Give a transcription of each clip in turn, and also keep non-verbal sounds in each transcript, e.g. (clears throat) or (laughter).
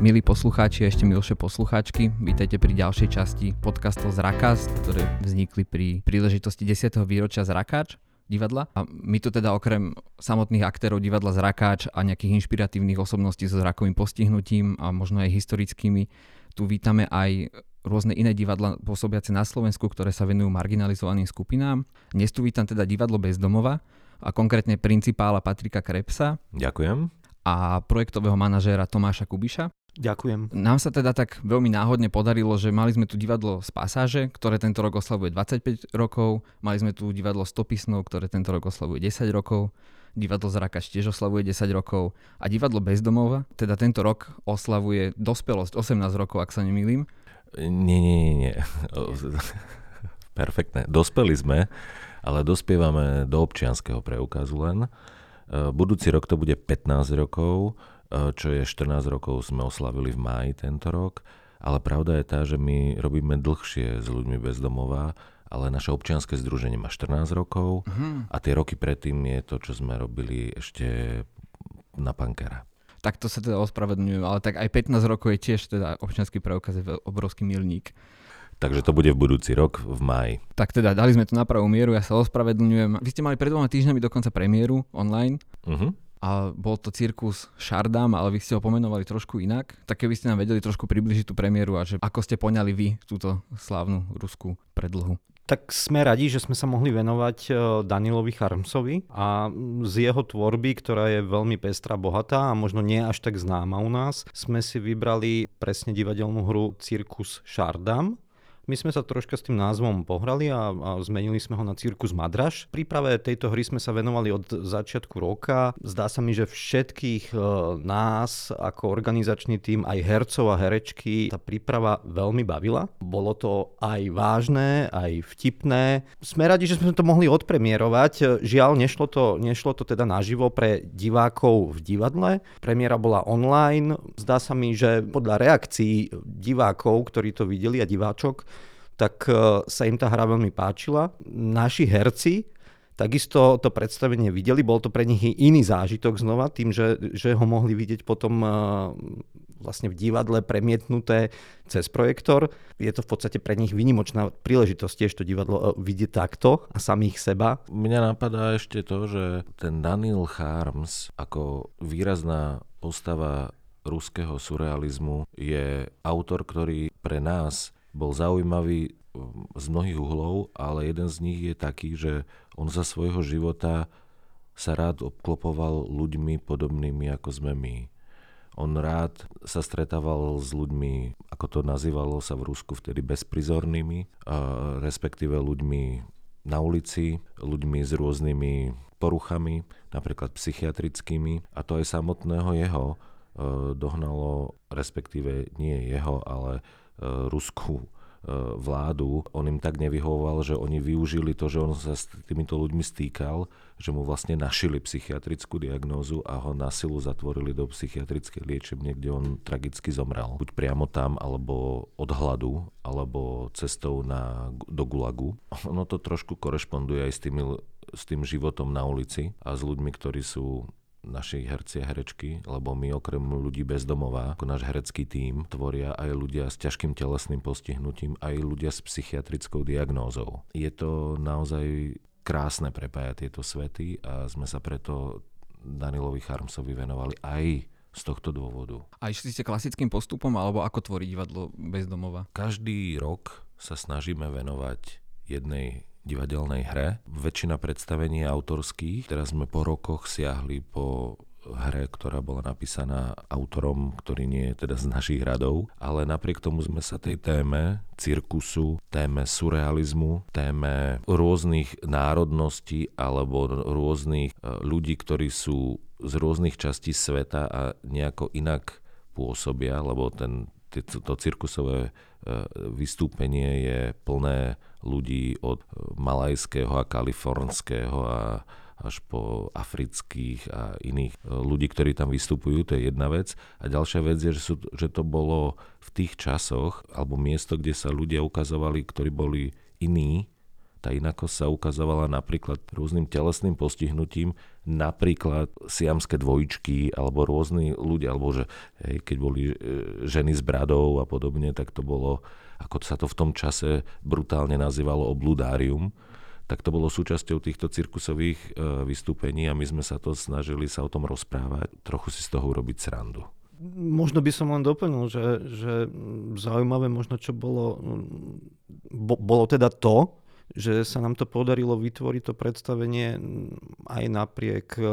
milí poslucháči a ešte milšie poslucháčky. Vítajte pri ďalšej časti podcastov Zrakast, ktoré vznikli pri príležitosti 10. výročia Zrakáč divadla. A my tu teda okrem samotných aktérov divadla Zrakáč a nejakých inšpiratívnych osobností so zrakovým postihnutím a možno aj historickými, tu vítame aj rôzne iné divadla pôsobiace na Slovensku, ktoré sa venujú marginalizovaným skupinám. Dnes tu vítam teda divadlo Bezdomova a konkrétne principála Patrika Krepsa. Ďakujem a projektového manažéra Tomáša Kubiša. Ďakujem. Nám sa teda tak veľmi náhodne podarilo, že mali sme tu divadlo z Pasáže, ktoré tento rok oslavuje 25 rokov, mali sme tu divadlo Stopisnov, ktoré tento rok oslavuje 10 rokov, divadlo Zrakač tiež oslavuje 10 rokov a divadlo Bezdomova, teda tento rok oslavuje dospelosť 18 rokov, ak sa nemýlim. Nie, nie, nie, nie. (laughs) Perfektné. Dospeli sme, ale dospievame do občianského preukazu len. Eh, budúci rok to bude 15 rokov, čo je 14 rokov sme oslavili v máji tento rok, ale pravda je tá, že my robíme dlhšie s ľuďmi bez domova, ale naše občianske združenie má 14 rokov uh-huh. a tie roky predtým je to, čo sme robili ešte na Pankera. Tak to sa teda ospravedlňujem, ale tak aj 15 rokov je tiež teda občianský preukaz je obrovský milník. Takže to bude v budúci rok v máji. Tak teda, dali sme to na pravú mieru, ja sa ospravedlňujem. Vy ste mali pred dvoma týždňami dokonca premiéru online. Uh-huh. A bol to cirkus Šardam, ale vy ste ho pomenovali trošku inak. Tak keby ste nám vedeli trošku približiť tú premiéru a že ako ste poňali vy túto slávnu ruskú predlhu. Tak sme radi, že sme sa mohli venovať e, Danilovi Charmsovi a z jeho tvorby, ktorá je veľmi pestrá, bohatá a možno nie až tak známa u nás, sme si vybrali presne divadelnú hru Cirkus Šardam, my sme sa troška s tým názvom pohrali a, a zmenili sme ho na Cirkus Madraš. V príprave tejto hry sme sa venovali od začiatku roka. Zdá sa mi, že všetkých e, nás ako organizačný tým, aj hercov a herečky, tá príprava veľmi bavila. Bolo to aj vážne, aj vtipné. Sme radi, že sme to mohli odpremierovať. Žiaľ, nešlo to, nešlo to teda naživo pre divákov v divadle. Premiéra bola online. Zdá sa mi, že podľa reakcií divákov, ktorí to videli a diváčok, tak e, sa im tá hra veľmi páčila. Naši herci takisto to predstavenie videli, bol to pre nich iný zážitok znova, tým, že, že ho mohli vidieť potom e, vlastne v divadle premietnuté cez projektor. Je to v podstate pre nich vynimočná príležitosť tiež to divadlo e, vidieť takto a samých seba. Mňa napadá ešte to, že ten Daniel Harms ako výrazná postava ruského surrealizmu je autor, ktorý pre nás bol zaujímavý um, z mnohých uhlov, ale jeden z nich je taký, že on za svojho života sa rád obklopoval ľuďmi podobnými ako sme my. On rád sa stretával s ľuďmi, ako to nazývalo sa v Rusku vtedy, bezprizornými, respektíve ľuďmi na ulici, ľuďmi s rôznymi poruchami, napríklad psychiatrickými. A to aj samotného jeho e, dohnalo, respektíve nie jeho, ale ruskú e, vládu, on im tak nevyhovoval, že oni využili to, že on sa s týmito ľuďmi stýkal, že mu vlastne našili psychiatrickú diagnózu a ho na silu zatvorili do psychiatrickej liečebne, kde on tragicky zomrel. Buď priamo tam, alebo od hladu, alebo cestou na, do Gulagu. (laughs) Ono to trošku korešponduje aj s, tými, s tým životom na ulici a s ľuďmi, ktorí sú naši herci a herečky, lebo my okrem ľudí bez domova, ako náš herecký tím, tvoria aj ľudia s ťažkým telesným postihnutím, aj ľudia s psychiatrickou diagnózou. Je to naozaj krásne prepájať tieto svety a sme sa preto Danilovi Charmsovi venovali aj z tohto dôvodu. A išli ste klasickým postupom, alebo ako tvorí divadlo bez domova? Každý rok sa snažíme venovať jednej divadelnej hre. Väčšina predstavení autorských. Teraz sme po rokoch siahli po hre, ktorá bola napísaná autorom, ktorý nie je teda z našich radov, ale napriek tomu sme sa tej téme cirkusu, téme surrealizmu, téme rôznych národností alebo rôznych e, ľudí, ktorí sú z rôznych častí sveta a nejako inak pôsobia, lebo ten, to cirkusové e, vystúpenie je plné ľudí od malajského a kalifornského a až po afrických a iných e, ľudí, ktorí tam vystupujú, to je jedna vec. A ďalšia vec je, že, sú, že to bolo v tých časoch, alebo miesto, kde sa ľudia ukazovali, ktorí boli iní, tá inakosť sa ukazovala napríklad rôznym telesným postihnutím, napríklad siamské dvojičky alebo rôzni ľudia, alebo že hej, keď boli e, ženy s bradou a podobne, tak to bolo, ako sa to v tom čase brutálne nazývalo, obludárium tak to bolo súčasťou týchto cirkusových e, vystúpení a my sme sa to snažili sa o tom rozprávať, trochu si z toho urobiť srandu. Možno by som len doplnil, že, že zaujímavé možno, čo bolo, bo, bolo teda to, že sa nám to podarilo vytvoriť to predstavenie aj napriek e,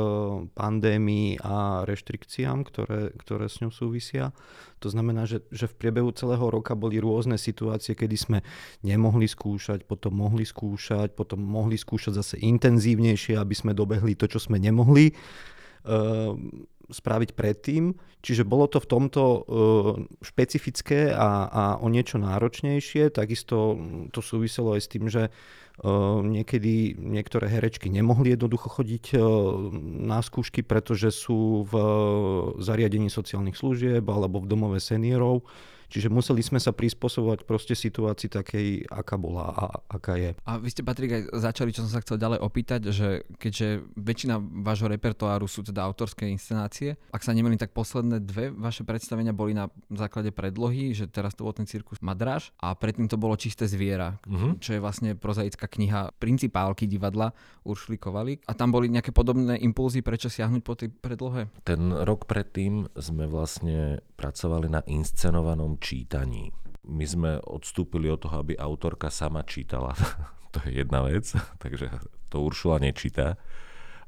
pandémii a reštrikciám, ktoré, ktoré s ňou súvisia. To znamená, že, že v priebehu celého roka boli rôzne situácie, kedy sme nemohli skúšať, potom mohli skúšať, potom mohli skúšať zase intenzívnejšie, aby sme dobehli to, čo sme nemohli. Uh, spraviť predtým. Čiže bolo to v tomto uh, špecifické a, a o niečo náročnejšie. Takisto to súviselo aj s tým, že uh, niekedy niektoré herečky nemohli jednoducho chodiť uh, na skúšky, pretože sú v zariadení sociálnych služieb alebo v domove seniorov Čiže museli sme sa prispôsobovať proste situácii takej, aká bola a aká je. A vy ste, Patrik, aj začali, čo som sa chcel ďalej opýtať, že keďže väčšina vášho repertoáru sú teda autorské inscenácie, ak sa nemýlim, tak posledné dve vaše predstavenia boli na základe predlohy, že teraz to bol ten cirkus Madráž a predtým to bolo Čisté zviera, uh-huh. čo je vlastne prozaická kniha principálky divadla Uršli Kovalik. A tam boli nejaké podobné impulzy, prečo siahnuť po tej predlohe? Ten rok predtým sme vlastne pracovali na inscenovanom čítaní. My sme odstúpili od toho, aby autorka sama čítala. (laughs) to je jedna vec, (laughs) takže to Uršula nečíta.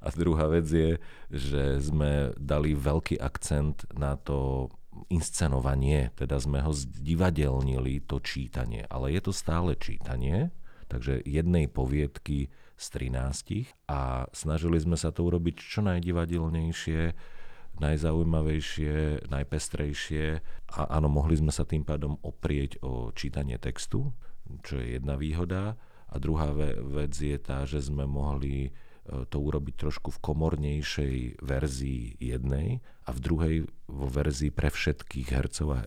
A druhá vec je, že sme dali veľký akcent na to inscenovanie, teda sme ho zdivadelnili, to čítanie. Ale je to stále čítanie, takže jednej poviedky z 13 a snažili sme sa to urobiť čo najdivadelnejšie, najzaujímavejšie, najpestrejšie a áno, mohli sme sa tým pádom oprieť o čítanie textu, čo je jedna výhoda. A druhá vec je tá, že sme mohli e, to urobiť trošku v komornejšej verzii jednej a v druhej vo verzii pre všetkých hercov a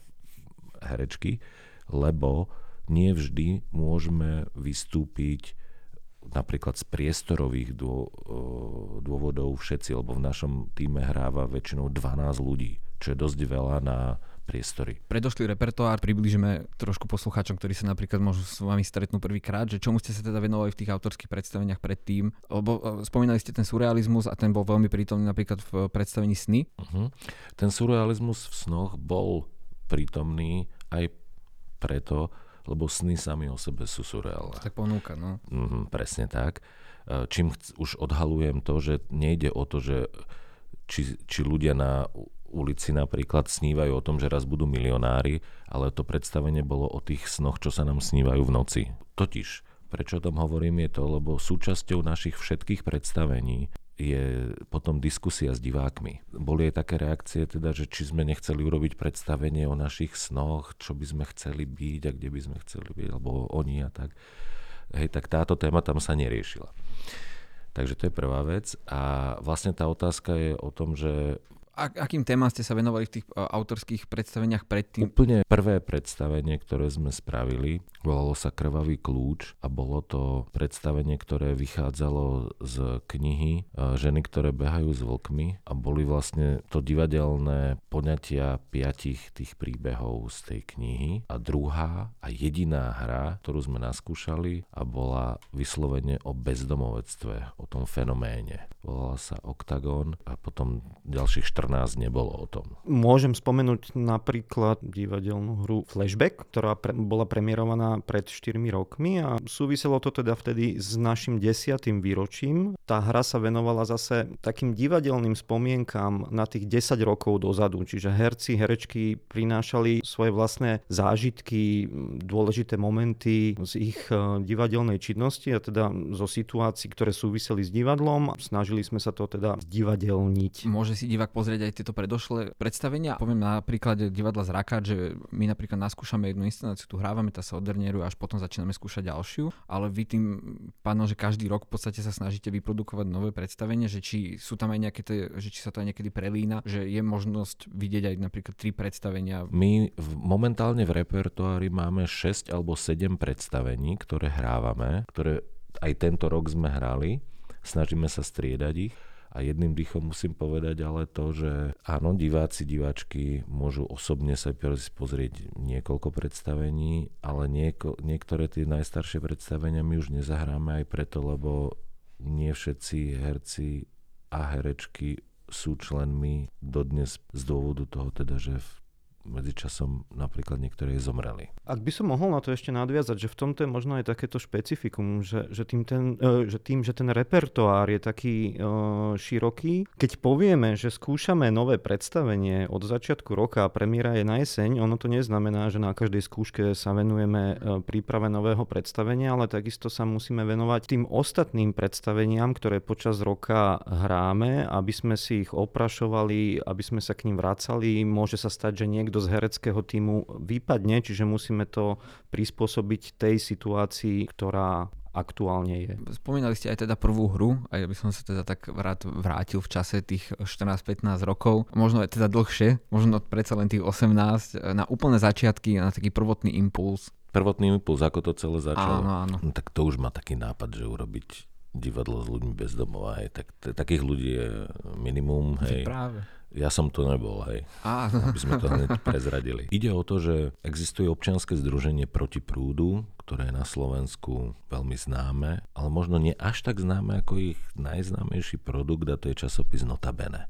herečky, lebo nie vždy môžeme vystúpiť napríklad z priestorových dôvodov všetci, lebo v našom týme hráva väčšinou 12 ľudí, čo je dosť veľa na priestory. Predošlý repertoár približíme trošku poslucháčom, ktorí sa napríklad môžu s vami stretnúť prvýkrát, že čomu ste sa teda venovali v tých autorských predstaveniach predtým, lebo e, spomínali ste ten surrealizmus a ten bol veľmi prítomný napríklad v predstavení sny. Uh-huh. Ten surrealizmus v snoch bol prítomný aj preto, lebo sny sami o sebe sú surreálne. Tak ponúka, no. Mm, presne tak. E, čím chc- už odhalujem to, že nejde o to, že či, či ľudia na ulici napríklad snívajú o tom, že raz budú milionári, ale to predstavenie bolo o tých snoch, čo sa nám snívajú v noci. Totiž, prečo o tom hovorím, je to, lebo súčasťou našich všetkých predstavení je potom diskusia s divákmi. Boli aj také reakcie, teda, že či sme nechceli urobiť predstavenie o našich snoch, čo by sme chceli byť a kde by sme chceli byť, alebo oni a tak. Hej, tak táto téma tam sa neriešila. Takže to je prvá vec. A vlastne tá otázka je o tom, že akým témam ste sa venovali v tých uh, autorských predstaveniach predtým? Úplne prvé predstavenie, ktoré sme spravili, volalo sa Krvavý kľúč a bolo to predstavenie, ktoré vychádzalo z knihy uh, Ženy, ktoré behajú s vlkmi a boli vlastne to divadelné poňatia piatich tých príbehov z tej knihy. A druhá a jediná hra, ktorú sme naskúšali a bola vyslovene o bezdomovectve, o tom fenoméne. Volala sa Octagon a potom ďalších 14 14 nebolo o tom. Môžem spomenúť napríklad divadelnú hru Flashback, ktorá pre, bola premiérovaná pred 4 rokmi a súviselo to teda vtedy s našim desiatým výročím. Tá hra sa venovala zase takým divadelným spomienkam na tých 10 rokov dozadu, čiže herci, herečky prinášali svoje vlastné zážitky, dôležité momenty z ich e, divadelnej činnosti a teda zo situácií, ktoré súviseli s divadlom. Snažili sme sa to teda divadelniť. Môže si divák pozrieť pozrieť aj tieto predošlé predstavenia. Poviem na príklade divadla z Raka, že my napríklad naskúšame jednu inscenáciu, tu hrávame, tá sa odernieruje, až potom začíname skúšať ďalšiu, ale vy tým pánom, že každý rok v podstate sa snažíte vyprodukovať nové predstavenie, že či sú tam aj nejaké, tie, že či sa to aj niekedy prelína, že je možnosť vidieť aj napríklad tri predstavenia. My v, momentálne v repertoári máme 6 alebo 7 predstavení, ktoré hrávame, ktoré aj tento rok sme hrali. Snažíme sa striedať ich a jedným dýchom musím povedať ale to, že áno, diváci, diváčky môžu osobne sa pozrieť niekoľko predstavení, ale nieko, niektoré tie najstaršie predstavenia my už nezahráme aj preto, lebo nie všetci herci a herečky sú členmi dodnes z dôvodu toho teda, že v medzičasom napríklad niektorí zomreli. Ak by som mohol na to ešte nadviazať, že v tomto je možno aj takéto špecifikum, že, že, tým, ten, e, že tým, že ten repertoár je taký uh, široký, keď povieme, že skúšame nové predstavenie od začiatku roka a premiéra je na jeseň, ono to neznamená, že na každej skúške sa venujeme uh, príprave nového predstavenia, ale takisto sa musíme venovať tým ostatným predstaveniam, ktoré počas roka hráme, aby sme si ich oprašovali, aby sme sa k ním vracali. Môže sa stať, že niekto niekto z hereckého týmu vypadne, čiže musíme to prispôsobiť tej situácii, ktorá aktuálne je. Spomínali ste aj teda prvú hru a ja by som sa teda tak rád vrátil v čase tých 14-15 rokov, možno aj teda dlhšie, možno predsa len tých 18, na úplné začiatky, na taký prvotný impuls. Prvotný impuls, ako to celé začalo? Áno, áno. No, tak to už má taký nápad, že urobiť divadlo s ľuďmi bez domova, hej. Tak, t- takých ľudí je minimum, hej. Práve. Ja som to nebol, hej. Á. Aby sme to hneď prezradili. Ide o to, že existuje občianske združenie proti prúdu, ktoré je na Slovensku veľmi známe, ale možno nie až tak známe ako ich najznámejší produkt a to je časopis Notabene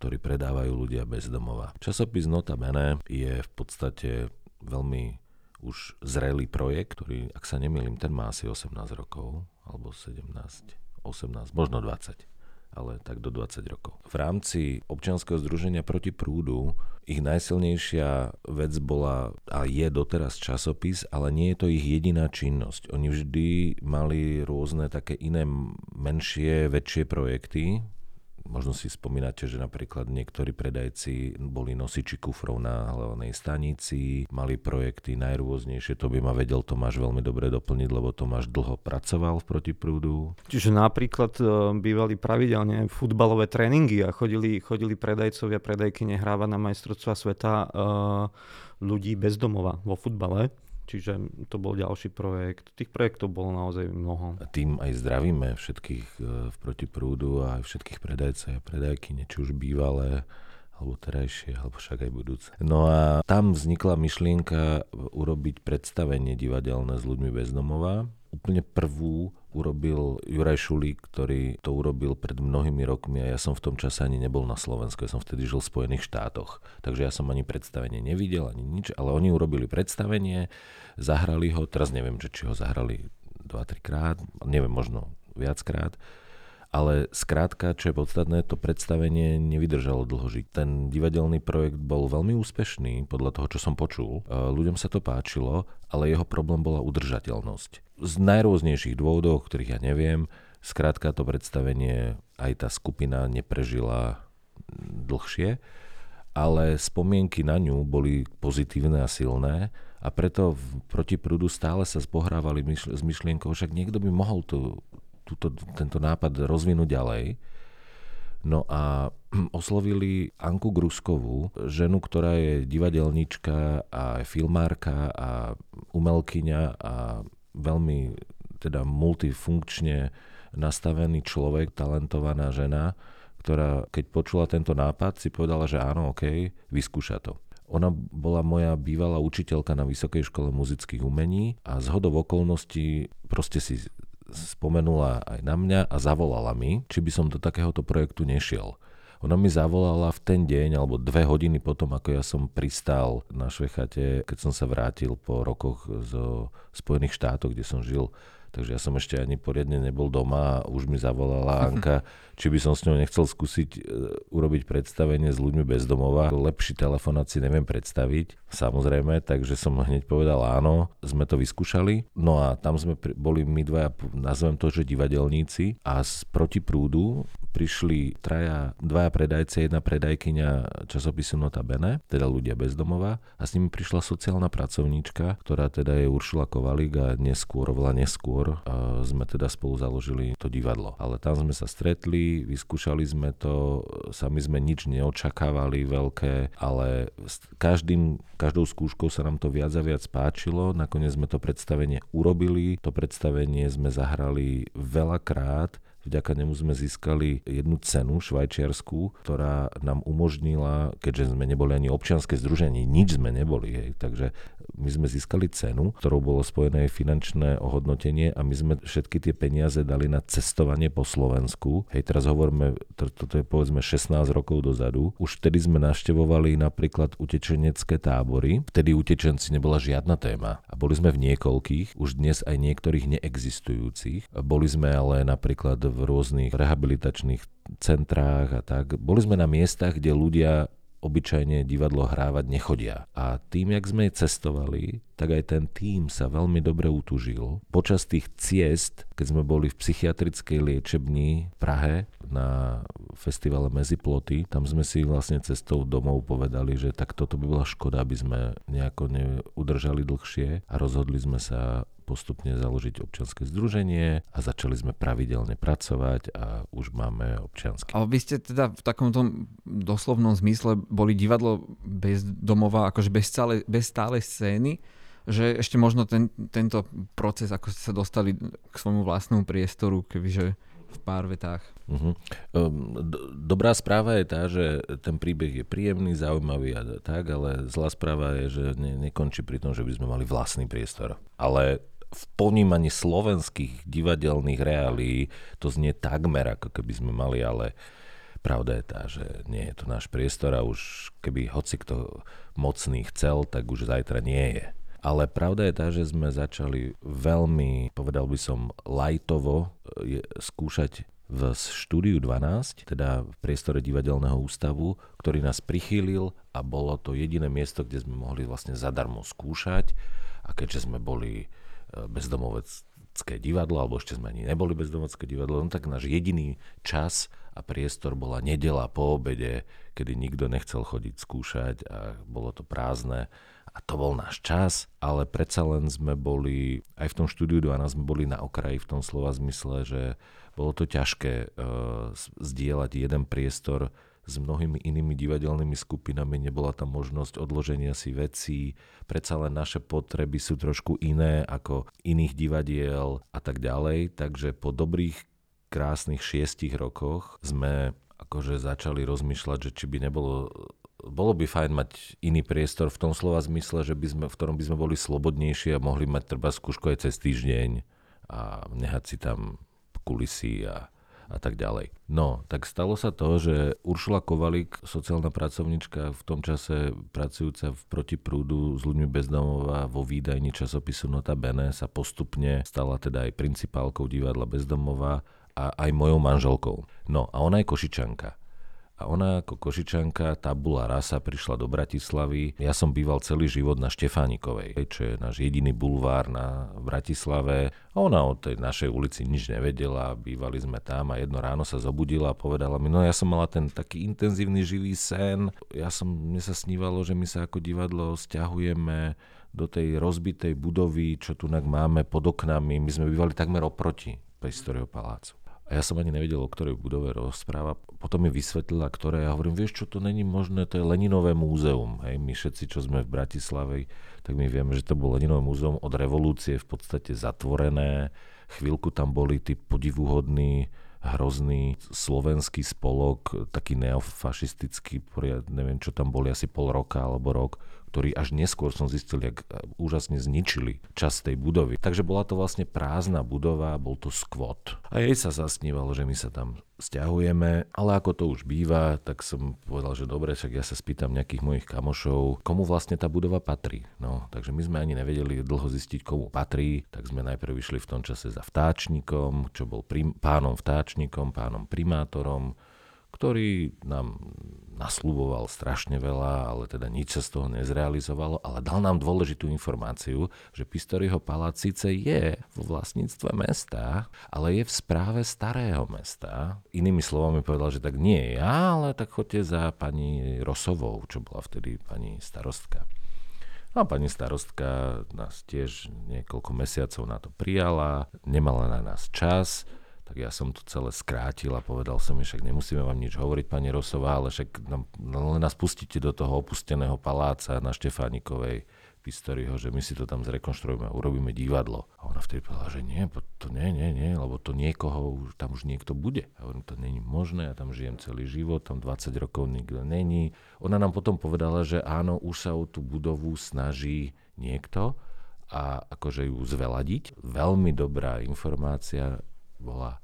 ktorý predávajú ľudia bez domova. Časopis Notabene je v podstate veľmi už zrelý projekt, ktorý, ak sa nemýlim, ten má asi 18 rokov, alebo 17, 18, možno 20 ale tak do 20 rokov. V rámci občianskeho združenia proti prúdu ich najsilnejšia vec bola a je doteraz časopis, ale nie je to ich jediná činnosť. Oni vždy mali rôzne také iné menšie, väčšie projekty, Možno si spomínate, že napríklad niektorí predajci boli nosiči kufrov na hlavnej stanici, mali projekty najrôznejšie, to by ma vedel Tomáš veľmi dobre doplniť, lebo Tomáš dlho pracoval v protiprúdu. Čiže napríklad e, bývali pravidelne futbalové tréningy a chodili, chodili predajcovia, predajky nehrávať na majstrovstvá sveta uh, ľudí bez domova vo futbale. Čiže to bol ďalší projekt. Tých projektov bolo naozaj mnoho. A tým aj zdravíme všetkých e, v protiprúdu a aj všetkých predajcov a predajky, či už bývalé, alebo terajšie, alebo však aj budúce. No a tam vznikla myšlienka urobiť predstavenie divadelné s ľuďmi bez domova. Úplne prvú urobil Juraj Šulík, ktorý to urobil pred mnohými rokmi a ja som v tom čase ani nebol na Slovensku, ja som vtedy žil v Spojených štátoch, takže ja som ani predstavenie nevidel, ani nič, ale oni urobili predstavenie, zahrali ho, teraz neviem, či ho zahrali 2-3 krát, neviem, možno viackrát, ale skrátka, čo je podstatné, to predstavenie nevydržalo dlho žiť. Ten divadelný projekt bol veľmi úspešný, podľa toho, čo som počul. E, ľuďom sa to páčilo, ale jeho problém bola udržateľnosť. Z najrôznejších dôvodov, ktorých ja neviem, skrátka to predstavenie aj tá skupina neprežila dlhšie, ale spomienky na ňu boli pozitívne a silné a preto v protiprúdu stále sa zbohrávali myšl- s myšlienkou, však niekto by mohol tú túto, tento nápad rozvinúť ďalej. No a (clears throat) oslovili Anku Gruskovú, ženu, ktorá je divadelníčka a filmárka a umelkyňa a veľmi teda multifunkčne nastavený človek, talentovaná žena, ktorá keď počula tento nápad, si povedala, že áno, ok, vyskúša to. Ona bola moja bývalá učiteľka na Vysokej škole muzických umení a z hodov okolností proste si spomenula aj na mňa a zavolala mi, či by som do takéhoto projektu nešiel. Ona mi zavolala v ten deň alebo dve hodiny potom, ako ja som pristal na Švechate, keď som sa vrátil po rokoch zo Spojených štátov, kde som žil takže ja som ešte ani poriadne nebol doma a už mi zavolala (laughs) Anka, či by som s ňou nechcel skúsiť e, urobiť predstavenie s ľuďmi bez domova. Lepší telefonát si neviem predstaviť, samozrejme, takže som hneď povedal áno, sme to vyskúšali. No a tam sme boli my dvaja, nazvem to, že divadelníci a z protiprúdu prišli traja, dvaja predajce, jedna predajkyňa časopisu Nota Bene, teda ľudia bezdomová a s nimi prišla sociálna pracovníčka, ktorá teda je Uršula Kovalík a neskôr, oveľa neskôr sme teda spolu založili to divadlo. Ale tam sme sa stretli, vyskúšali sme to, sami sme nič neočakávali veľké, ale s každým, každou skúškou sa nám to viac a viac páčilo, nakoniec sme to predstavenie urobili, to predstavenie sme zahrali veľakrát, Vďaka nemu sme získali jednu cenu švajčiarsku, ktorá nám umožnila, keďže sme neboli ani občianske združenie, nič sme neboli, hej, takže my sme získali cenu, ktorou bolo spojené finančné ohodnotenie a my sme všetky tie peniaze dali na cestovanie po Slovensku. Hej, teraz hovoríme, toto je povedzme 16 rokov dozadu. Už vtedy sme naštevovali napríklad utečenecké tábory. Vtedy utečenci nebola žiadna téma. A boli sme v niekoľkých, už dnes aj niektorých neexistujúcich. Boli sme ale napríklad v rôznych rehabilitačných centrách a tak. Boli sme na miestach, kde ľudia obyčajne divadlo hrávať nechodia. A tým, jak sme cestovali, tak aj ten tým sa veľmi dobre utužil. Počas tých ciest, keď sme boli v psychiatrickej liečebni v Prahe na festivale Meziploty, tam sme si vlastne cestou domov povedali, že tak toto by bola škoda, aby sme nejako neudržali dlhšie a rozhodli sme sa postupne založiť občianske združenie a začali sme pravidelne pracovať a už máme občianske. Ale vy ste teda v takomto doslovnom zmysle boli divadlo bez domova, akože bez, stále, bez stálej scény, že ešte možno ten, tento proces, ako ste sa dostali k svojmu vlastnému priestoru, kebyže v pár vetách. Uh-huh. Dobrá správa je tá, že ten príbeh je príjemný, zaujímavý a tak, ale zlá správa je, že ne, nekončí pri tom, že by sme mali vlastný priestor. Ale v ponímaní slovenských divadelných reálií to znie takmer, ako keby sme mali, ale pravda je tá, že nie je to náš priestor a už keby hoci kto mocný chcel, tak už zajtra nie je. Ale pravda je tá, že sme začali veľmi, povedal by som, lajtovo e, skúšať v štúdiu 12, teda v priestore divadelného ústavu, ktorý nás prichýlil a bolo to jediné miesto, kde sme mohli vlastne zadarmo skúšať. A keďže sme boli bezdomovecké divadlo, alebo ešte sme ani neboli bezdomovecké divadlo, no tak náš jediný čas a priestor bola nedela po obede, kedy nikto nechcel chodiť skúšať a bolo to prázdne. A to bol náš čas, ale predsa len sme boli, aj v tom štúdiu 12 sme boli na okraji v tom slova zmysle, že bolo to ťažké uh, zdieľať jeden priestor s mnohými inými divadelnými skupinami, nebola tam možnosť odloženia si vecí, predsa len naše potreby sú trošku iné ako iných divadiel a tak ďalej, takže po dobrých krásnych šiestich rokoch sme akože začali rozmýšľať, že či by nebolo bolo by fajn mať iný priestor v tom slova zmysle, že by sme, v ktorom by sme boli slobodnejší a mohli mať treba skúšku aj cez týždeň a nehať si tam kulisy a a tak ďalej. No, tak stalo sa to, že Uršula Kovalík, sociálna pracovnička v tom čase pracujúca v protiprúdu s ľuďmi bezdomová vo výdajni časopisu Nota Bene sa postupne stala teda aj principálkou divadla bezdomová a aj mojou manželkou. No a ona je košičanka. A ona ako košičanka tabula rasa prišla do Bratislavy. Ja som býval celý život na Štefánikovej, čo je náš jediný bulvár na Bratislave. A ona o tej našej ulici nič nevedela, bývali sme tam a jedno ráno sa zobudila a povedala mi, no ja som mala ten taký intenzívny živý sen. Ja som, mne sa snívalo, že my sa ako divadlo stiahujeme do tej rozbitej budovy, čo tu máme pod oknami. My sme bývali takmer oproti Pestorieho palácu. A ja som ani nevedel, o ktorej budove rozpráva. Potom mi vysvetlila, ktoré. Ja hovorím, vieš čo, to není možné, to je Leninové múzeum. Hej, my všetci, čo sme v Bratislave, tak my vieme, že to bolo Leninové múzeum od revolúcie v podstate zatvorené. Chvíľku tam boli tí podivuhodní hrozný slovenský spolok, taký neofašistický, neviem čo tam boli, asi pol roka alebo rok, ktorí až neskôr som zistil, jak úžasne zničili čas tej budovy. Takže bola to vlastne prázdna budova, bol to skvot. A jej sa zasnívalo, že my sa tam stiahujeme, ale ako to už býva, tak som povedal, že dobre, však ja sa spýtam nejakých mojich kamošov, komu vlastne tá budova patrí. No, takže my sme ani nevedeli dlho zistiť, komu patrí, tak sme najprv vyšli v tom čase za vtáčnikom, čo bol prim- pánom vtáčnikom, pánom primátorom, ktorý nám nasľuboval strašne veľa, ale teda nič sa z toho nezrealizovalo, ale dal nám dôležitú informáciu, že Pistoriho palác síce je vo vlastníctve mesta, ale je v správe starého mesta. Inými slovami povedal, že tak nie ja, ale tak chodte za pani Rosovou, čo bola vtedy pani starostka. A pani starostka nás tiež niekoľko mesiacov na to prijala, nemala na nás čas, tak ja som to celé skrátil a povedal som mi, však nemusíme vám nič hovoriť, pani Rosová, ale však nám, len nás pustíte do toho opusteného paláca na Štefánikovej Pistoriho, že my si to tam zrekonštruujeme a urobíme divadlo. A ona vtedy povedala, že nie, to nie, nie, nie, lebo to niekoho, tam už niekto bude. A hovorím, to není možné, ja tam žijem celý život, tam 20 rokov nikto není. Ona nám potom povedala, že áno, už sa o tú budovu snaží niekto a akože ju zveladiť. Veľmi dobrá informácia, bola,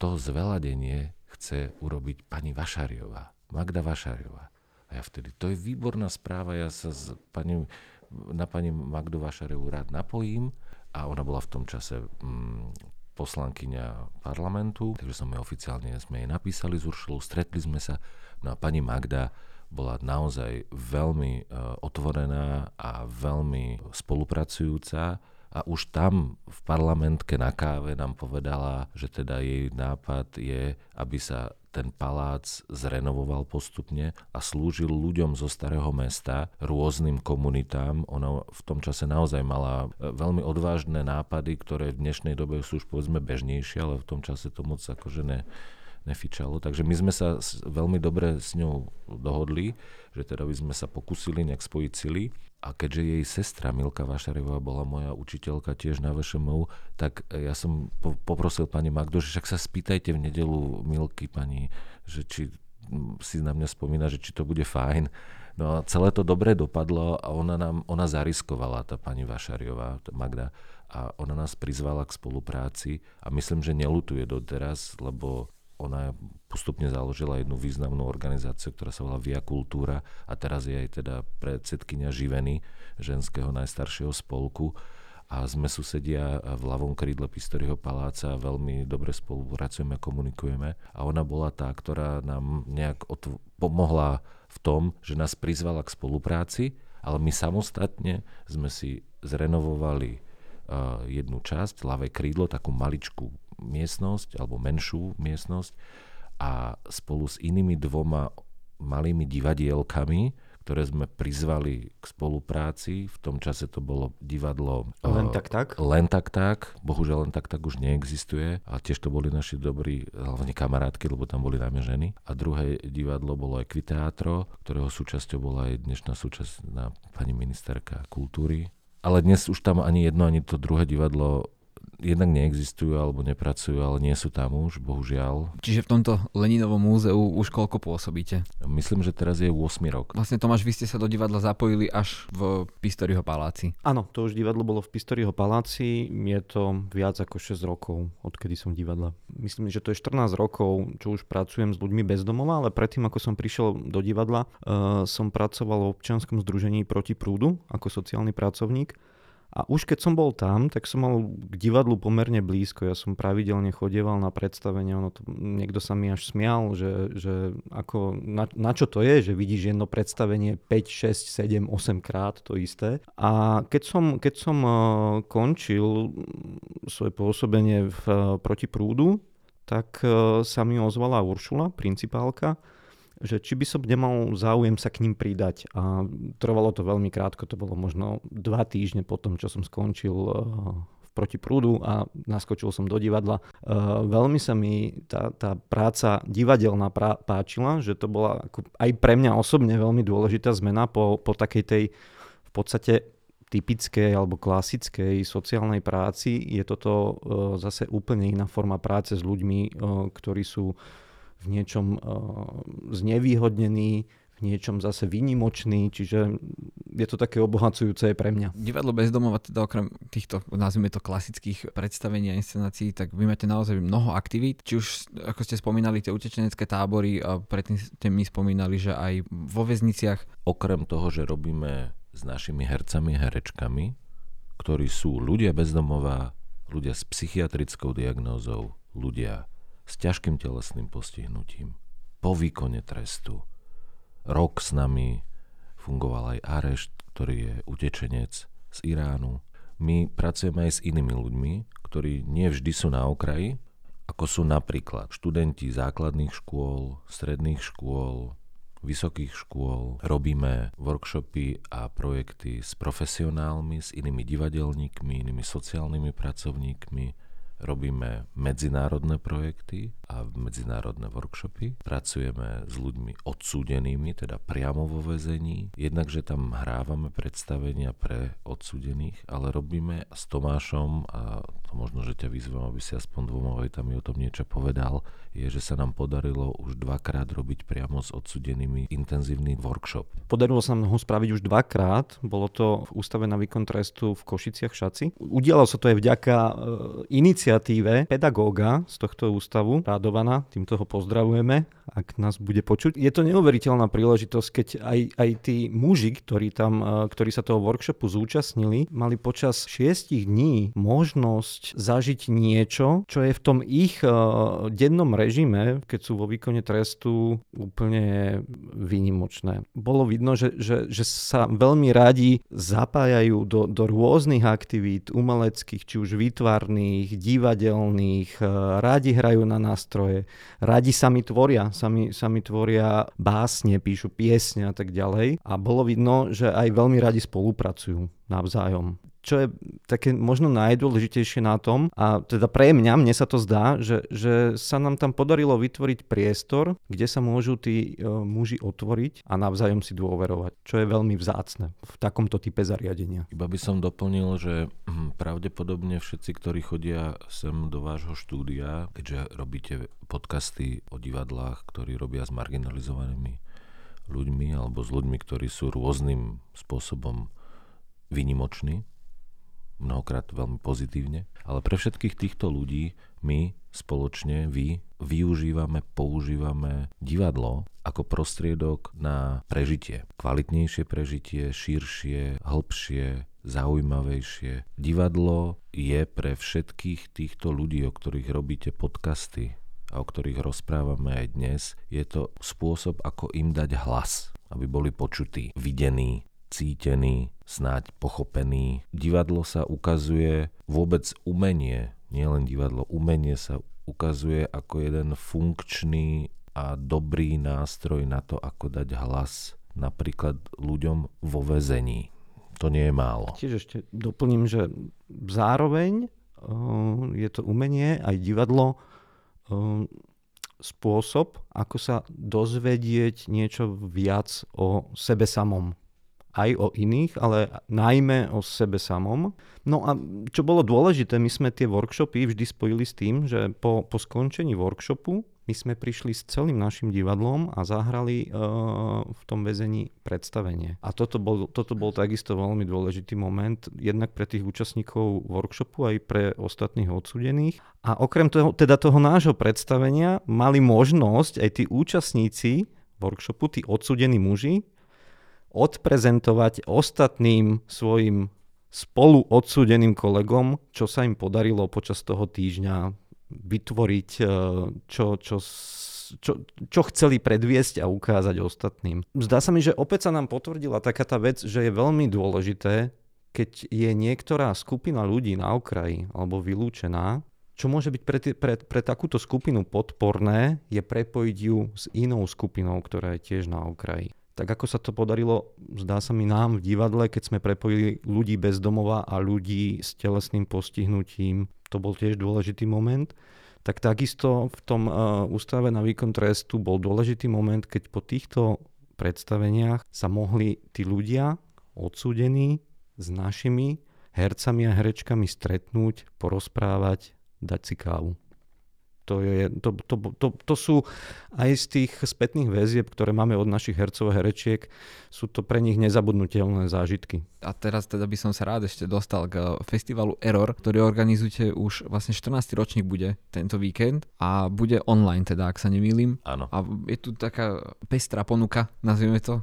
to zveladenie chce urobiť pani Vašariová, Magda Vašariová. A ja vtedy, to je výborná správa, ja sa s pani, na pani Magdu Vašariovú rád napojím. A ona bola v tom čase mm, poslankyňa parlamentu, takže sme oficiálne sme jej napísali z Uršulu, stretli sme sa, no a pani Magda bola naozaj veľmi uh, otvorená a veľmi spolupracujúca a už tam v parlamentke na káve nám povedala, že teda jej nápad je, aby sa ten palác zrenovoval postupne a slúžil ľuďom zo starého mesta, rôznym komunitám. Ona v tom čase naozaj mala e, veľmi odvážne nápady, ktoré v dnešnej dobe sú už povedzme bežnejšie, ale v tom čase to moc akože ne, nefičalo. Takže my sme sa veľmi dobre s ňou dohodli, že teda by sme sa pokusili nejak spojiť sily a keďže jej sestra Milka Vašarevá bola moja učiteľka tiež na VŠMU, tak ja som po- poprosil pani Magdo, že však sa spýtajte v nedelu Milky pani, že či si na mňa spomína, že či to bude fajn. No a celé to dobre dopadlo a ona nám, ona zariskovala, tá pani Vašariová, tá Magda, a ona nás prizvala k spolupráci a myslím, že nelutuje doteraz, lebo ona postupne založila jednu významnú organizáciu, ktorá sa volá Via Kultúra a teraz je aj teda predsedkynia živeny ženského najstaršieho spolku. A sme susedia v ľavom krídle Pistoriho paláca a veľmi dobre spolupracujeme, komunikujeme. A ona bola tá, ktorá nám nejak otv- pomohla v tom, že nás prizvala k spolupráci, ale my samostatne sme si zrenovovali uh, jednu časť, ľavé krídlo, takú maličkú miestnosť alebo menšiu miestnosť a spolu s inými dvoma malými divadielkami, ktoré sme prizvali k spolupráci. V tom čase to bolo divadlo... Len uh, tak tak? Len tak tak. Bohužiaľ len tak tak už neexistuje. A tiež to boli naši dobrí, hlavne kamarátky, lebo tam boli najmä ženy. A druhé divadlo bolo Equiteatro, ktorého súčasťou bola aj dnešná súčasná pani ministerka kultúry. Ale dnes už tam ani jedno, ani to druhé divadlo jednak neexistujú alebo nepracujú, ale nie sú tam už, bohužiaľ. Čiže v tomto Leninovom múzeu už koľko pôsobíte? Myslím, že teraz je 8 rok. Vlastne Tomáš, vy ste sa do divadla zapojili až v Pistoriho paláci. Áno, to už divadlo bolo v Pistoriho paláci, je to viac ako 6 rokov, odkedy som divadla. Myslím, že to je 14 rokov, čo už pracujem s ľuďmi bez domova, ale predtým, ako som prišiel do divadla, uh, som pracoval v občianskom združení proti prúdu ako sociálny pracovník a už keď som bol tam, tak som mal k divadlu pomerne blízko. Ja som pravidelne chodieval na predstavenia. Ono to, niekto sa mi až smial, že, že ako, na, na čo to je, že vidíš jedno predstavenie 5, 6, 7, 8 krát to isté. A keď som, keď som uh, končil svoje pôsobenie v, uh, proti prúdu, tak uh, sa mi ozvala Uršula, principálka, že či by som nemal záujem sa k ním pridať. A trvalo to veľmi krátko, to bolo možno dva týždne po tom, čo som skončil eh, proti prúdu a naskočil som do divadla. Uh, veľmi sa mi tá, tá práca divadelná prá, páčila, že to bola ako aj pre mňa osobne veľmi dôležitá zmena po, po takej tej v podstate typickej alebo klasickej sociálnej práci. Je toto uh, zase úplne iná forma práce s ľuďmi, ktorí sú v niečom uh, znevýhodnení, v niečom zase výnimočný, čiže je to také obohacujúce aj pre mňa. Divadlo bezdomova, teda okrem týchto, nazvime to klasických predstavení a inscenácií, tak vy máte naozaj mnoho aktivít, či už, ako ste spomínali, tie utečenecké tábory a predtým ste mi spomínali, že aj vo väzniciach. Okrem toho, že robíme s našimi hercami herečkami, ktorí sú ľudia bezdomová, ľudia s psychiatrickou diagnózou, ľudia s ťažkým telesným postihnutím, po výkone trestu. Rok s nami fungoval aj Arešt, ktorý je utečenec z Iránu. My pracujeme aj s inými ľuďmi, ktorí nie vždy sú na okraji, ako sú napríklad študenti základných škôl, stredných škôl, vysokých škôl, robíme workshopy a projekty s profesionálmi, s inými divadelníkmi, inými sociálnymi pracovníkmi, robíme medzinárodné projekty a medzinárodné workshopy. Pracujeme s ľuďmi odsúdenými, teda priamo vo väzení. Jednak, že tam hrávame predstavenia pre odsúdených, ale robíme s Tomášom, a to možno, že ťa vyzvem, aby si aspoň dvoma vetami o tom niečo povedal, je, že sa nám podarilo už dvakrát robiť priamo s odsudenými intenzívny workshop. Podarilo sa nám ho spraviť už dvakrát. Bolo to v Ústave na výkon trestu v Košiciach Šaci. Udialo sa to aj vďaka e, iniciatíve pedagóga z tohto ústavu, Rádovana, týmto ho pozdravujeme, ak nás bude počuť. Je to neuveriteľná príležitosť, keď aj, aj tí muži, ktorí, tam, e, ktorí sa toho workshopu zúčastnili, mali počas šiestich dní možnosť zažiť niečo, čo je v tom ich e, dennom režime, keď sú vo výkone trestu, úplne výnimočné. Bolo vidno, že, že, že sa veľmi radi zapájajú do, do rôznych aktivít umeleckých, či už výtvarných, divadelných, eh, radi hrajú na nástroje, radi sami tvoria, sami, sami tvoria básne, píšu piesne a tak ďalej. A bolo vidno, že aj veľmi radi spolupracujú navzájom čo je také možno najdôležitejšie na tom, a teda pre mňa, mne sa to zdá, že, že sa nám tam podarilo vytvoriť priestor, kde sa môžu tí e, muži otvoriť a navzájom si dôverovať, čo je veľmi vzácne v takomto type zariadenia. Iba by som doplnil, že hm, pravdepodobne všetci, ktorí chodia sem do vášho štúdia, keďže robíte podcasty o divadlách, ktorí robia s marginalizovanými ľuďmi alebo s ľuďmi, ktorí sú rôznym spôsobom vynimoční, mnohokrát veľmi pozitívne, ale pre všetkých týchto ľudí my spoločne, vy, využívame, používame divadlo ako prostriedok na prežitie. Kvalitnejšie prežitie, širšie, hĺbšie, zaujímavejšie. Divadlo je pre všetkých týchto ľudí, o ktorých robíte podcasty a o ktorých rozprávame aj dnes, je to spôsob, ako im dať hlas, aby boli počutí, videní, cítený, snáď pochopený. Divadlo sa ukazuje vôbec umenie, nielen divadlo, umenie sa ukazuje ako jeden funkčný a dobrý nástroj na to, ako dať hlas napríklad ľuďom vo väzení. To nie je málo. Tiež ešte doplním, že zároveň je to umenie, aj divadlo, spôsob, ako sa dozvedieť niečo viac o sebe samom aj o iných, ale najmä o sebe samom. No a čo bolo dôležité, my sme tie workshopy vždy spojili s tým, že po, po skončení workshopu my sme prišli s celým našim divadlom a zahrali uh, v tom väzení predstavenie. A toto bol, toto bol takisto veľmi dôležitý moment, jednak pre tých účastníkov workshopu, aj pre ostatných odsudených. A okrem toho, teda toho nášho predstavenia mali možnosť aj tí účastníci workshopu, tí odsudení muži, odprezentovať ostatným svojim spolu odsúdeným kolegom, čo sa im podarilo počas toho týždňa vytvoriť, e, čo, čo, čo, čo chceli predviesť a ukázať ostatným. Zdá sa mi, že opäť sa nám potvrdila taká tá vec, že je veľmi dôležité, keď je niektorá skupina ľudí na okraji alebo vylúčená, čo môže byť pre, pre, pre takúto skupinu podporné, je prepojiť ju s inou skupinou, ktorá je tiež na okraji tak ako sa to podarilo, zdá sa mi nám v divadle, keď sme prepojili ľudí bez domova a ľudí s telesným postihnutím, to bol tiež dôležitý moment, tak takisto v tom uh, ústave na výkon trestu bol dôležitý moment, keď po týchto predstaveniach sa mohli tí ľudia odsúdení s našimi hercami a herečkami stretnúť, porozprávať, dať si kávu. To, je, to, to, to, to sú aj z tých spätných väzieb, ktoré máme od našich hercov a herečiek, sú to pre nich nezabudnutelné zážitky. A teraz teda by som sa rád ešte dostal k festivalu Error, ktorý organizujete už vlastne 14. ročník bude tento víkend a bude online teda, ak sa nemýlim. Áno. A je tu taká pestrá ponuka, nazvime to,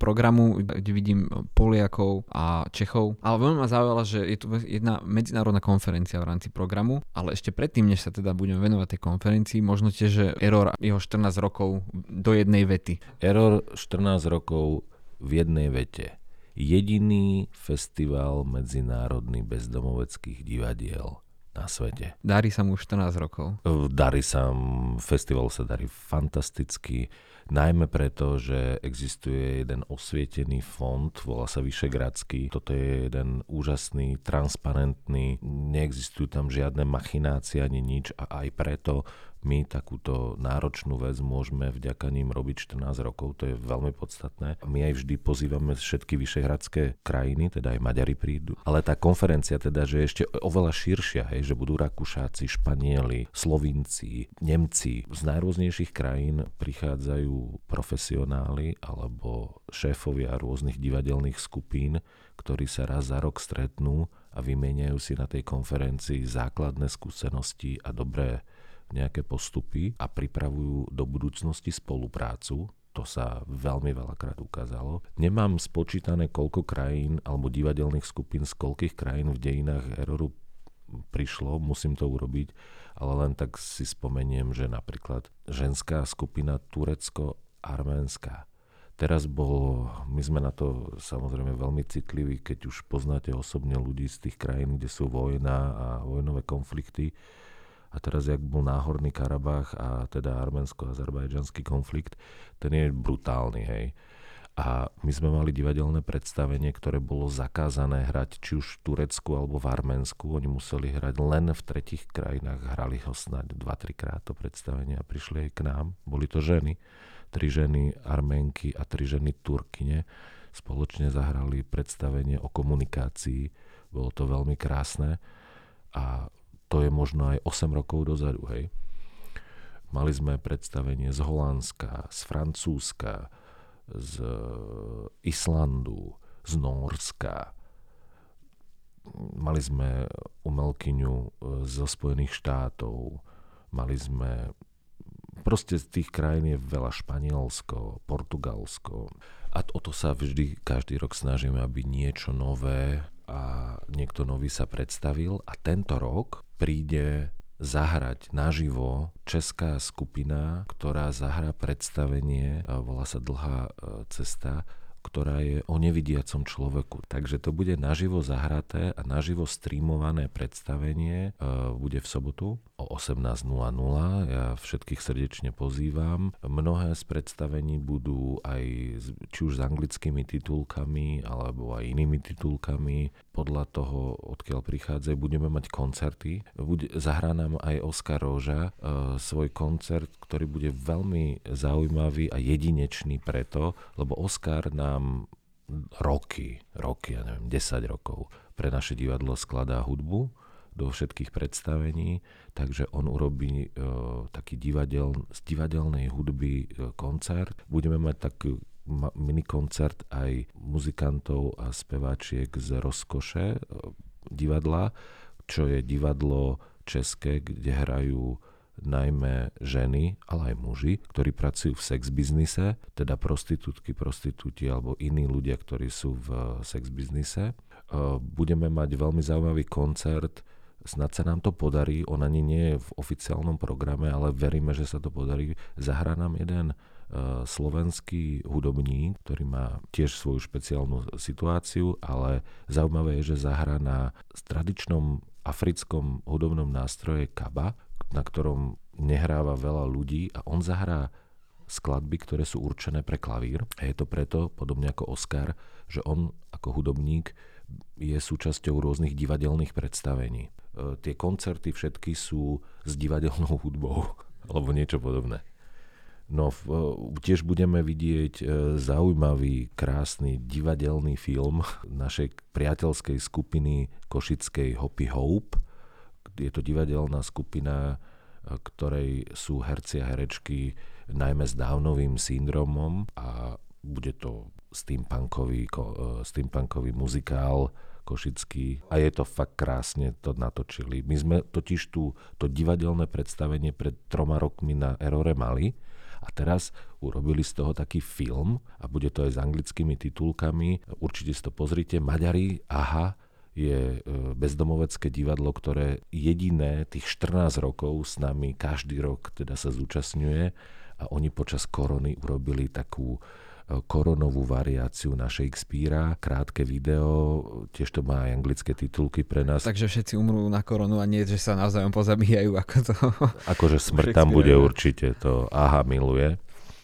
programu, kde vidím Poliakov a Čechov. Ale veľmi ma zaujala, že je tu jedna medzinárodná konferencia v rámci programu, ale ešte predtým, než sa teda budeme venovať tej konferencii, možno tiež, že Error jeho 14 rokov do jednej vety. Error 14 rokov v jednej vete. Jediný festival medzinárodný bezdomoveckých divadiel na svete. Darí sa mu 14 rokov. Darí sa, festival sa darí fantasticky, najmä preto, že existuje jeden osvietený fond, volá sa Vyšegradský. Toto je jeden úžasný, transparentný, neexistujú tam žiadne machinácie ani nič a aj preto my takúto náročnú vec môžeme vďaka ním robiť 14 rokov, to je veľmi podstatné. My aj vždy pozývame všetky vyšehradské krajiny, teda aj Maďari prídu. Ale tá konferencia teda, že je ešte oveľa širšia, hej, že budú Rakúšáci, Španieli, Slovinci, Nemci. Z najrôznejších krajín prichádzajú profesionáli alebo šéfovia rôznych divadelných skupín, ktorí sa raz za rok stretnú a vymeniajú si na tej konferencii základné skúsenosti a dobré nejaké postupy a pripravujú do budúcnosti spoluprácu. To sa veľmi veľakrát ukázalo. Nemám spočítané, koľko krajín alebo divadelných skupín z koľkých krajín v dejinách eroru prišlo, musím to urobiť, ale len tak si spomeniem, že napríklad ženská skupina Turecko-Arménska. Teraz bol, my sme na to samozrejme veľmi citliví, keď už poznáte osobne ľudí z tých krajín, kde sú vojna a vojnové konflikty, a teraz, jak bol náhorný Karabach a teda arménsko-azerbajdžanský konflikt, ten je brutálny, hej. A my sme mali divadelné predstavenie, ktoré bolo zakázané hrať či už v Turecku alebo v Arménsku. Oni museli hrať len v tretich krajinách. Hrali ho snáď 2-3 krát to predstavenie a prišli aj k nám. Boli to ženy. Tri ženy Arménky a tri ženy Turkine. Spoločne zahrali predstavenie o komunikácii. Bolo to veľmi krásne. A to je možno aj 8 rokov dozadu, hej. Mali sme predstavenie z Holandska, z Francúzska, z Islandu, z Norska. Mali sme umelkyňu e, zo Spojených štátov, mali sme proste z tých krajín je veľa Španielsko, Portugalsko. A o to sa vždy každý rok snažíme, aby niečo nové a niekto nový sa predstavil. A tento rok príde zahrať naživo česká skupina, ktorá zahrá predstavenie, volá sa Dlhá e, cesta, ktorá je o nevidiacom človeku. Takže to bude naživo zahraté a naživo streamované predstavenie. E, bude v sobotu o 18.00. Ja všetkých srdečne pozývam. Mnohé z predstavení budú aj či už s anglickými titulkami alebo aj inými titulkami. Podľa toho, odkiaľ prichádzajú, budeme mať koncerty. Bude, zahrá nám aj Oskar Roža e, svoj koncert, ktorý bude veľmi zaujímavý a jedinečný preto, lebo Oskar na nám roky, roky, ja neviem, 10 rokov pre naše divadlo skladá hudbu do všetkých predstavení, takže on urobí e, taký divadel, z divadelnej hudby e, koncert. Budeme mať taký mini koncert aj muzikantov a speváčiek z Rozkoše e, divadla, čo je divadlo české, kde hrajú najmä ženy, ale aj muži, ktorí pracujú v sex biznise, teda prostitútky, prostitúti alebo iní ľudia, ktorí sú v sex biznise. E, budeme mať veľmi zaujímavý koncert, snad sa nám to podarí, on ani nie je v oficiálnom programe, ale veríme, že sa to podarí. Zahrá nám jeden e, slovenský hudobník, ktorý má tiež svoju špeciálnu situáciu, ale zaujímavé je, že zahrá na tradičnom africkom hudobnom nástroje kaba, na ktorom nehráva veľa ľudí a on zahrá skladby, ktoré sú určené pre klavír. A je to preto, podobne ako Oscar, že on ako hudobník je súčasťou rôznych divadelných predstavení. E, tie koncerty všetky sú s divadelnou hudbou (laughs) alebo niečo podobné. No, v, e, tiež budeme vidieť e, zaujímavý, krásny divadelný film (laughs) našej priateľskej skupiny košickej Hoppy Hope, je to divadelná skupina ktorej sú herci a herečky najmä s Downovým syndromom a bude to steampunkový, steampunkový muzikál košický a je to fakt krásne to natočili. My sme totiž tu to divadelné predstavenie pred troma rokmi na Erore mali a teraz urobili z toho taký film a bude to aj s anglickými titulkami. Určite si to pozrite. Maďari, aha, je e, bezdomovecké divadlo, ktoré jediné tých 14 rokov s nami každý rok teda sa zúčastňuje a oni počas korony urobili takú e, koronovú variáciu na Shakespearea, krátke video, tiež to má aj anglické titulky pre nás. Takže všetci umrú na koronu a nie, že sa navzájom pozabíjajú ako to. Akože smrť tam bude určite, to aha miluje.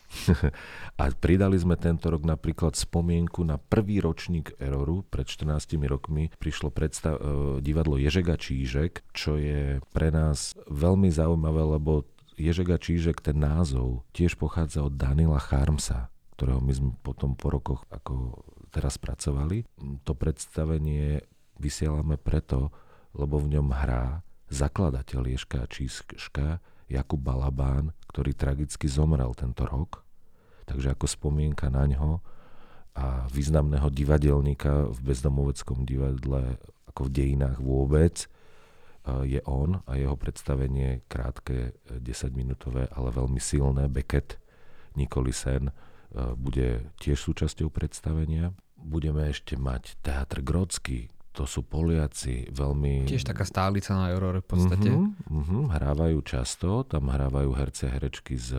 (laughs) A pridali sme tento rok napríklad spomienku na prvý ročník Eroru. Pred 14 rokmi prišlo predstav, e, divadlo Ježega Čížek, čo je pre nás veľmi zaujímavé, lebo Ježega Čížek, ten názov, tiež pochádza od Danila Charmsa, ktorého my sme potom po rokoch ako teraz pracovali. To predstavenie vysielame preto, lebo v ňom hrá zakladateľ Ježka Čížka Jakub Balabán, ktorý tragicky zomrel tento rok Takže ako spomienka na ňo a významného divadelníka v bezdomoveckom divadle, ako v dejinách vôbec, je on a jeho predstavenie krátke, 10-minútové, ale veľmi silné, Beckett, Nikoli Sen, bude tiež súčasťou predstavenia. Budeme ešte mať Teatr Grodsky, to sú Poliaci, veľmi... Tiež taká stálica na Aurore v podstate. Uh-huh, uh-huh, hrávajú často, tam hrávajú herce herečky z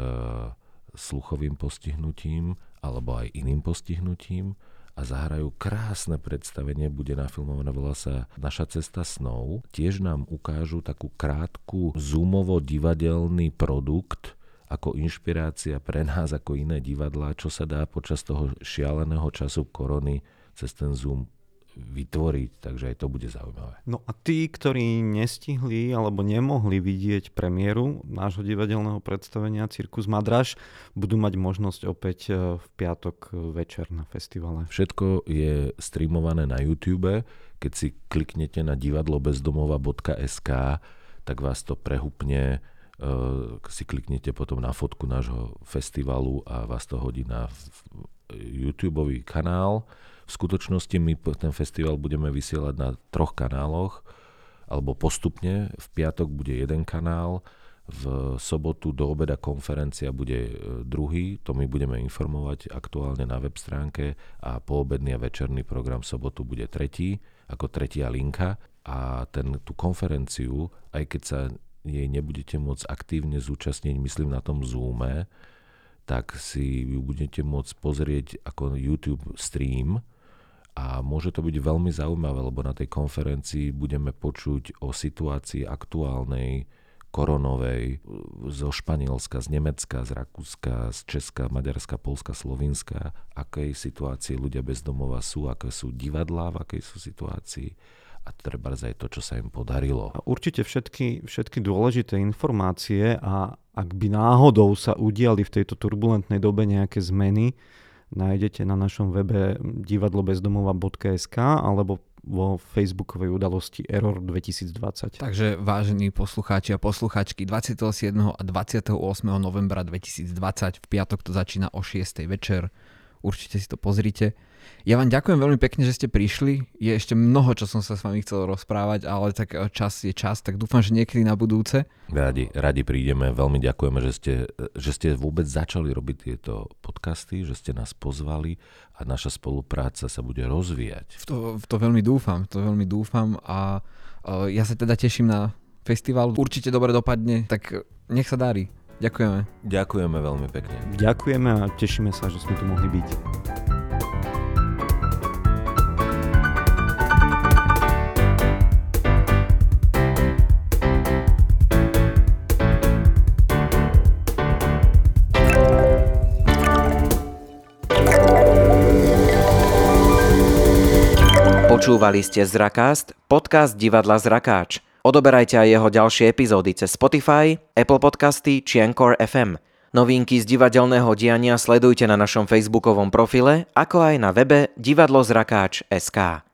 sluchovým postihnutím alebo aj iným postihnutím a zahrajú krásne predstavenie, bude nafilmované, volá sa Naša cesta snou. Tiež nám ukážu takú krátku zoomovo-divadelný produkt, ako inšpirácia pre nás, ako iné divadlá, čo sa dá počas toho šialeného času korony cez ten Zoom vytvoriť, takže aj to bude zaujímavé. No a tí, ktorí nestihli alebo nemohli vidieť premiéru nášho divadelného predstavenia Cirkus Madraž, budú mať možnosť opäť e, v piatok večer na festivale. Všetko je streamované na YouTube. Keď si kliknete na divadlobezdomova.sk, tak vás to prehupne Uh, si kliknete potom na fotku nášho festivalu a vás to hodí na YouTube kanál v skutočnosti my ten festival budeme vysielať na troch kanáloch, alebo postupne. V piatok bude jeden kanál, v sobotu do obeda konferencia bude e, druhý, to my budeme informovať aktuálne na web stránke a poobedný a večerný program v sobotu bude tretí, ako tretia linka. A ten, tú konferenciu, aj keď sa jej nebudete môcť aktívne zúčastniť, myslím na tom Zoome, tak si ju budete môcť pozrieť ako YouTube stream, a môže to byť veľmi zaujímavé, lebo na tej konferencii budeme počuť o situácii aktuálnej koronovej zo Španielska, z Nemecka, z Rakúska, z Česka, Maďarska, Polska, Slovinska, akej situácii ľudia bez domova sú, aké sú divadlá, v akej sú situácii a treba aj to, čo sa im podarilo. Určite všetky, všetky dôležité informácie a ak by náhodou sa udiali v tejto turbulentnej dobe nejaké zmeny, nájdete na našom webe divadlobezdomova.sk alebo vo facebookovej udalosti Error 2020. Takže vážení poslucháči a posluchačky, 27. a 28. novembra 2020 v piatok to začína o 6. večer. Určite si to pozrite. Ja vám ďakujem veľmi pekne, že ste prišli. Je ešte mnoho, čo som sa s vami chcel rozprávať, ale tak eh, čas je čas, tak dúfam, že niekedy na budúce. Radi, radi prídeme. Veľmi ďakujeme, že ste, že ste vôbec začali robiť tieto podcasty, že ste nás pozvali a naša spolupráca sa bude rozvíjať. V to, v to veľmi dúfam, v to veľmi dúfam a uh, ja sa teda teším na festival. Určite dobre dopadne, tak nech sa darí. Ďakujeme. Ďakujeme veľmi pekne. Ďakujeme a tešíme sa, že sme tu mohli byť. Počúvali ste Zrakast, podcast divadla Zrakáč. Odoberajte aj jeho ďalšie epizódy cez Spotify, Apple Podcasty či Anchor FM. Novinky z divadelného diania sledujte na našom facebookovom profile, ako aj na webe divadlozrakáč.sk.